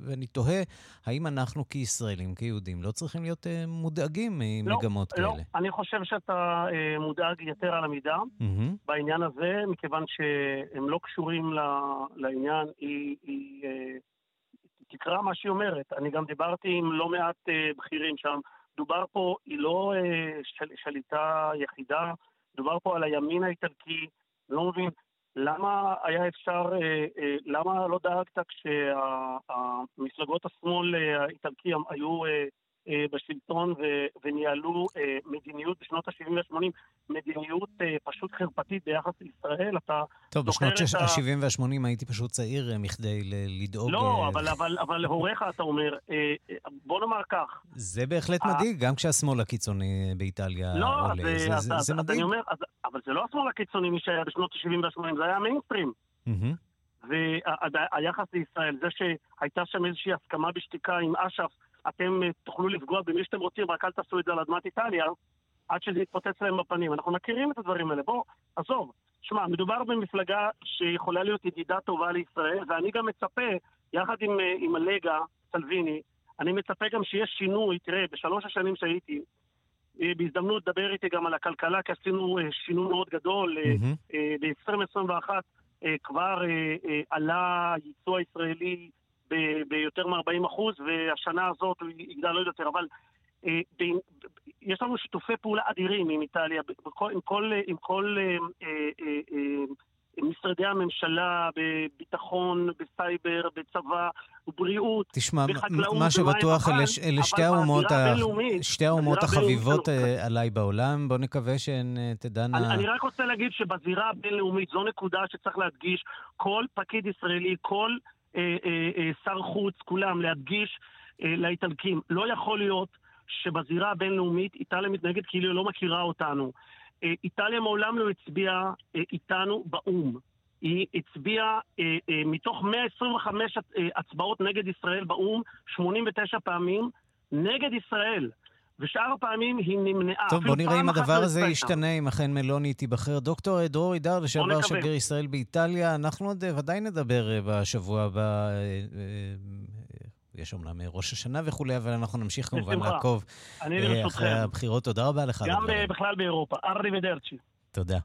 ואני תוהה, האם אנחנו כישראלים, כיהודים, לא צריכים להיות מודאגים ממגמות לא, כאלה? לא, אני חושב שאתה מודאג יתר על המידה mm-hmm. בעניין הזה, מכיוון שהם לא קשורים לעניין. היא... היא תקרא מה שהיא אומרת. אני גם דיברתי עם לא מעט בכירים שם. דובר פה, היא לא אה, של, שליטה יחידה, דובר פה על הימין האיטלקי, לא מבין, למה היה אפשר, אה, אה, למה לא דאגת כשהמפלגות השמאל האיטלקי היו אה, בשלטון ו- וניהלו אה, מדיניות בשנות ה-70 וה-80, מדיניות אה, פשוט חרפתית ביחס לישראל. אתה טוב, בשנות ה-70 וה-80 הייתי פשוט צעיר מכדי לדאוג... לא, אבל, אבל, אבל הוריך, אתה אומר, בוא נאמר כך. זה בהחלט מדאיג, גם כשהשמאל הקיצוני באיטליה לא, עולה. זה, זה, זה, זה מדאיג. אני אומר, אז, אבל זה לא השמאל הקיצוני מי שהיה בשנות ה-70 וה-80, זה היה המיינסטרים. והיחס לישראל, זה שהייתה שם איזושהי הסכמה בשתיקה עם אש"ף, אתם אה, תוכלו לפגוע במי שאתם רוצים, רק אל תעשו את זה על אדמת איטליה, עד שזה יתפוצץ להם בפנים. אנחנו מכירים את הדברים האלה. בוא, עזוב. שמע, מדובר במפלגה שיכולה להיות ידידה טובה לישראל, ואני גם מצפה, יחד עם, אה, עם הלגה, סלוויני, אני מצפה גם שיהיה שינוי, תראה, בשלוש השנים שהייתי, אה, בהזדמנות לדבר איתי גם על הכלכלה, כי עשינו שינוי מאוד גדול. Mm-hmm. ב-2021 כבר עלה ייצוא הישראלי ביותר מ-40 אחוז, והשנה הזאת הוא יגדל לא יותר, אבל אה, יש לנו שיתופי פעולה אדירים עם איטליה, עם כל, עם כל אה, אה, משרדי הממשלה, בביטחון, בסייבר, בצבא, בבריאות, תשמע, בחקלאות. מה שבטוח, אלה, אלה שתי האומות, ה... שתי האומות החביבות עליי בעולם, בוא נקווה שהן תדענה... אני, אני רק רוצה להגיד שבזירה הבינלאומית, זו נקודה שצריך להדגיש, כל פקיד ישראלי, כל שר חוץ, כולם, להדגיש לאיטלקים. לא יכול להיות שבזירה הבינלאומית איטליה מתנהגת כאילו היא לא מכירה אותנו. איטליה מעולם לא הצביעה איתנו באו"ם. היא הצביעה מתוך 125 הצבעות נגד ישראל באו"ם, 89 פעמים נגד ישראל. ושאר הפעמים היא נמנעה. טוב, בוא נראה אם הדבר הזה ישתנה, אם אכן מלוני תיבחר. דוקטור דרור עידר, לשעבר שגריר ישראל באיטליה, אנחנו עוד אה, ודאי נדבר אה, בשבוע הבא. אה, יש אומנם ראש השנה וכולי, אבל אנחנו נמשיך כמובן לעקוב אחרי הבחירות. תודה רבה לך. גם בכלל באירופה. ארי ודרצ'י. תודה.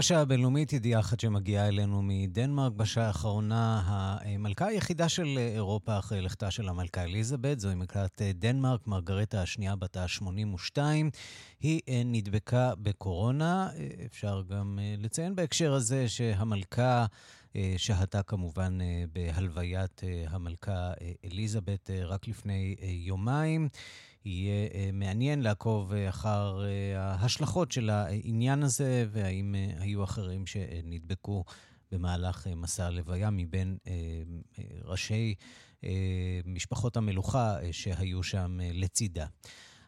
השעה הבינלאומית, ידיעה אחת שמגיעה אלינו מדנמרק בשעה האחרונה, המלכה היחידה של אירופה אחרי לכתה של המלכה אליזבת, זוהי מלכת דנמרק, מרגרטה השנייה בת ה-82. היא אה, נדבקה בקורונה. אפשר גם אה, לציין בהקשר הזה שהמלכה אה, שהתה כמובן בהלוויית המלכה אליזבת רק לפני יומיים. יהיה אה, מעניין לעקוב אה, אחר אה, ההשלכות של העניין הזה, והאם היו אחרים שנדבקו במהלך מסע הלוויה מבין ראשי משפחות המלוכה שהיו שם לצידה.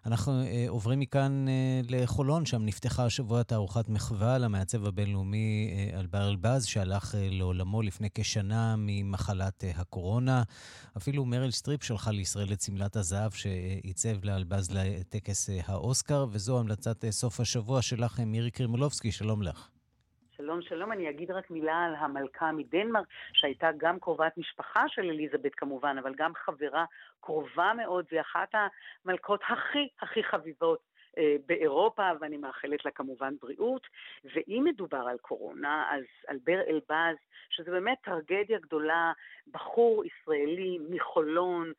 אנחנו uh, עוברים מכאן uh, לחולון, שם נפתחה השבוע תערוכת מחווה למעצב הבינלאומי uh, אלבר אלבז, שהלך uh, לעולמו לפני כשנה ממחלת uh, הקורונה. אפילו מריל סטריפ שלחה לישראל את שמלת הזהב שעיצב אלבז לטקס אה, האוסקר, וזו המלצת אה, סוף השבוע שלך, מירי קרמולובסקי, שלום לך. שלום, שלום. אני אגיד רק מילה על המלכה מדנמרק, שהייתה גם קרובת משפחה של אליזבת כמובן, אבל גם חברה קרובה מאוד, והיא אחת המלכות הכי הכי חביבות אה, באירופה, ואני מאחלת לה כמובן בריאות. ואם מדובר על קורונה, אז אלבר אלבז, שזה באמת טרגדיה גדולה, בחור ישראלי מחולון,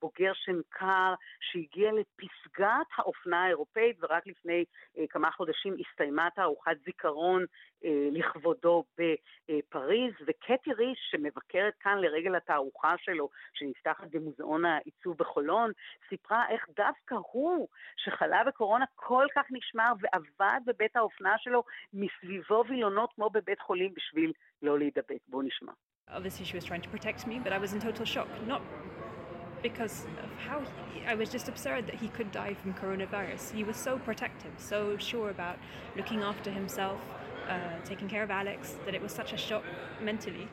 בוגר שנקר שהגיע לפסגת האופנה האירופאית ורק לפני אה, כמה חודשים הסתיימה תערוכת זיכרון אה, לכבודו בפריז וקטי ריש שמבקרת כאן לרגל התערוכה שלו שנפתחת במוזיאון העיצוב בחולון סיפרה איך דווקא הוא שחלה בקורונה כל כך נשמר ועבד בבית האופנה שלו מסביבו וילונות כמו בבית חולים בשביל לא להידבק. בואו נשמע. Because of how he, I was just absurd that he could die from coronavirus. He was so protective, so sure about looking after himself, uh, taking care of Alex, that it was such a shock mentally.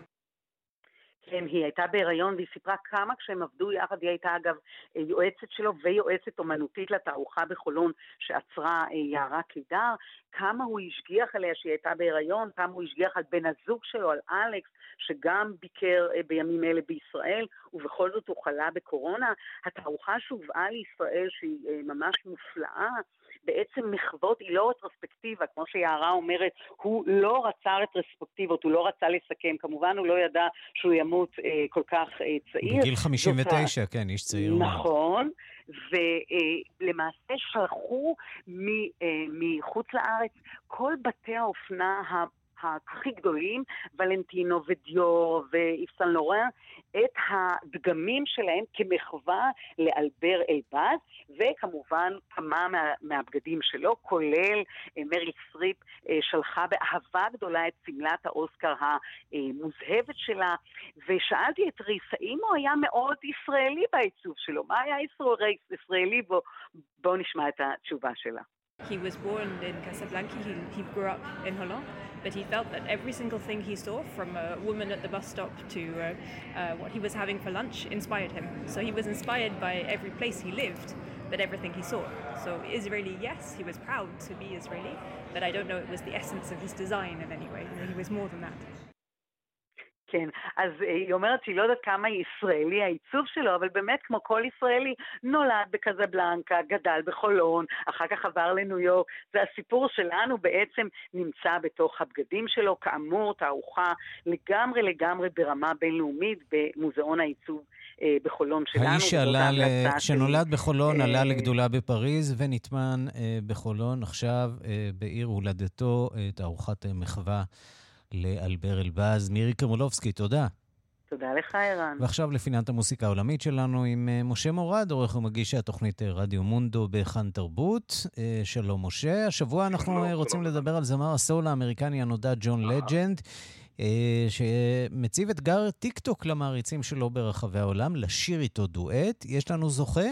כן, היא הייתה בהיריון והיא סיפרה כמה כשהם עבדו יחד, היא הייתה אגב יועצת שלו ויועצת אומנותית לתערוכה בחולון שעצרה יערה קידר, כמה הוא השגיח עליה שהיא הייתה בהיריון, כמה הוא השגיח על בן הזוג שלו, על אלכס, שגם ביקר בימים אלה בישראל, ובכל זאת הוא חלה בקורונה. התערוכה שהובאה לישראל, שהיא ממש מופלאה, בעצם מחוות, היא לא רטרוספקטיבה, כמו שיערה אומרת, הוא לא רצה רטרוספקטיבות, הוא לא רצה לסכם, כמובן הוא לא ידע שהוא ימות אה, כל כך אה, צעיר. בגיל 59, זאת... כן, איש צעיר. נכון, ולמעשה אה, שלחו אה, מחוץ לארץ כל בתי האופנה הכי גדולים, ולנטינו ודיור ואיב סן לורן, את הדגמים שלהם כמחווה לאלבר אלבאז, וכמובן כמה מה, מהבגדים שלו, כולל אה, מריל סטריפ אה, שלחה באהבה גדולה את שמלת האוסקר המוזהבת שלה, ושאלתי את ריס, האם הוא היה מאוד ישראלי בעיצוב שלו? מה היה ישראלי בו? בואו נשמע את התשובה שלה. He was born in Casablanca, he, he grew up in Holland. But he felt that every single thing he saw, from a woman at the bus stop to uh, uh, what he was having for lunch, inspired him. So he was inspired by every place he lived, but everything he saw. So Israeli, yes, he was proud to be Israeli, but I don't know it was the essence of his design in any way. he was more than that. כן, אז היא אומרת שהיא לא יודעת כמה ישראלי העיצוב שלו, אבל באמת, כמו כל ישראלי, נולד בקזבלנקה, גדל בחולון, אחר כך עבר לניו יורק. זה הסיפור שלנו בעצם נמצא בתוך הבגדים שלו. כאמור, תערוכה לגמרי לגמרי ברמה בינלאומית במוזיאון העיצוב אה, בחולון שלנו. האיש שעלה, ל... כשנולד בחולון, עלה אה, לגדולה בפריז ונטמן אה, בחולון, עכשיו בעיר הולדתו, תערוכת מחווה. לאלבר אלבז. מירי קרמולובסקי, תודה. תודה לך, ערן. ועכשיו לפינת המוסיקה העולמית שלנו עם אה, משה מורד, עורך ומגיש התוכנית אה, רדיו מונדו בכאן תרבות. אה, שלום, משה. השבוע אנחנו שלום, רוצים שלום. לדבר על זמר הסול האמריקני הנודע ג'ון לג'נד, שמציב אתגר טיק טוק למעריצים שלו ברחבי העולם, לשיר איתו דואט. יש לנו זוכה?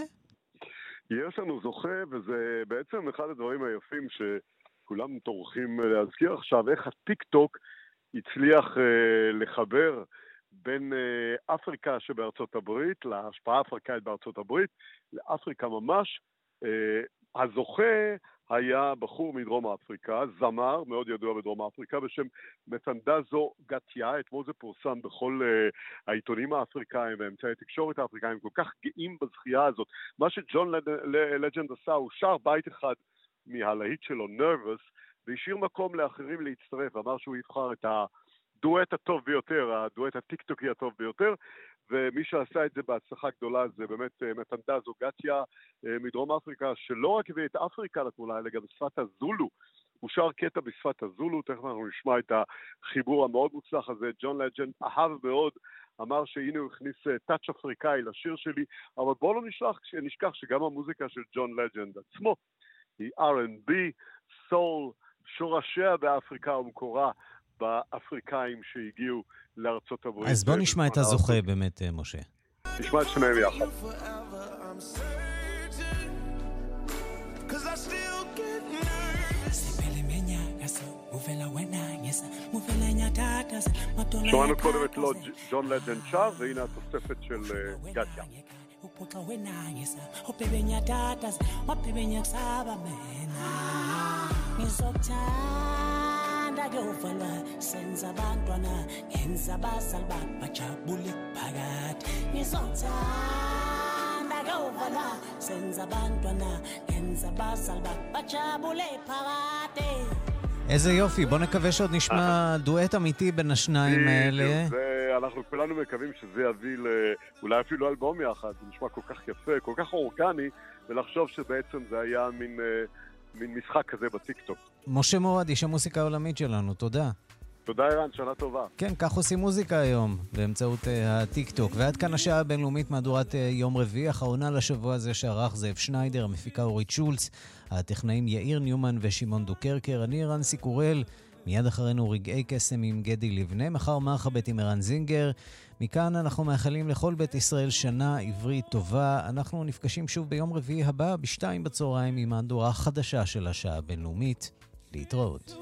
יש לנו זוכה, וזה בעצם אחד הדברים היפים שכולם טורחים להזכיר עכשיו, איך הטיק טוק הצליח אה, לחבר בין אה, אפריקה שבארצות הברית, להשפעה האפריקאית בארצות הברית, לאפריקה ממש. אה, הזוכה היה בחור מדרום אפריקה, זמר מאוד ידוע בדרום אפריקה בשם מתנדזו גתיה, אתמול זה פורסם בכל uh, העיתונים האפריקאים ואמצעי התקשורת האפריקאים, כל כך גאים בזכייה הזאת. מה שג'ון לג'נד עשה, הוא שר בית אחד מהלהיט שלו, Nervous, והשאיר מקום לאחרים להצטרף, אמר שהוא יבחר את הדואט הטוב ביותר, הדואט הטיקטוקי הטוב ביותר, ומי שעשה את זה בהצלחה גדולה זה באמת אה, מתנדז אוגציה אה, מדרום אפריקה, שלא רק הביא את אפריקה לתמונה, אלא גם שפת הזולו. הוא שר קטע בשפת הזולו, תכף אנחנו נשמע את החיבור המאוד מוצלח הזה. ג'ון לג'נד אהב מאוד, אמר שהנה הוא הכניס טאץ' אה, אפריקאי לשיר שלי, אבל בואו לא נשכח, נשכח שגם המוזיקה של ג'ון לג'נד עצמו היא R&B, סול, שורשיה באפריקה ומקורה באפריקאים שהגיעו לארצות הברית. אז בוא נשמע את הזוכה באמת, אה, משה. נשמע את שניהם יחד. שמענו קודם את ג'ון לג'נד שר, והנה התוספת של אה, ubhebenya tatas wabhebenya kusaba mena ngizokuthanda kuyovalwa senza abantwana ngenza abazali bajabule phakathi ngizothanda kuyovalwa senza abantwana ngenza abazali bajabule phakathi איזה יופי, בוא נקווה שעוד נשמע דואט אמיתי בין השניים האלה. אנחנו כולנו מקווים שזה יביא אולי אפילו אלבום יחד, זה נשמע כל כך יפה, כל כך אורגני, ולחשוב שבעצם זה היה מין, מין משחק כזה בטיקטוק. משה מורד, איש המוסיקה העולמית שלנו, תודה. תודה ערן, שנה טובה. כן, כך עושים מוזיקה היום, באמצעות uh, הטיקטוק. ועד כאן השעה הבינלאומית מהדורת uh, יום רביעי, אחרונה לשבוע הזה שערך זאב שניידר, המפיקה אורית שולץ, הטכנאים יאיר ניומן ושמעון דוקרקר, אני רנסי קורל. מיד אחרינו רגעי קסם עם גדי לבנה, מחר מרחבת עם ערן זינגר. מכאן אנחנו מאחלים לכל בית ישראל שנה עברית טובה. אנחנו נפגשים שוב ביום רביעי הבא, בשתיים בצהריים, עם מהדורה החדשה של השעה הבינלאומית. להתראות.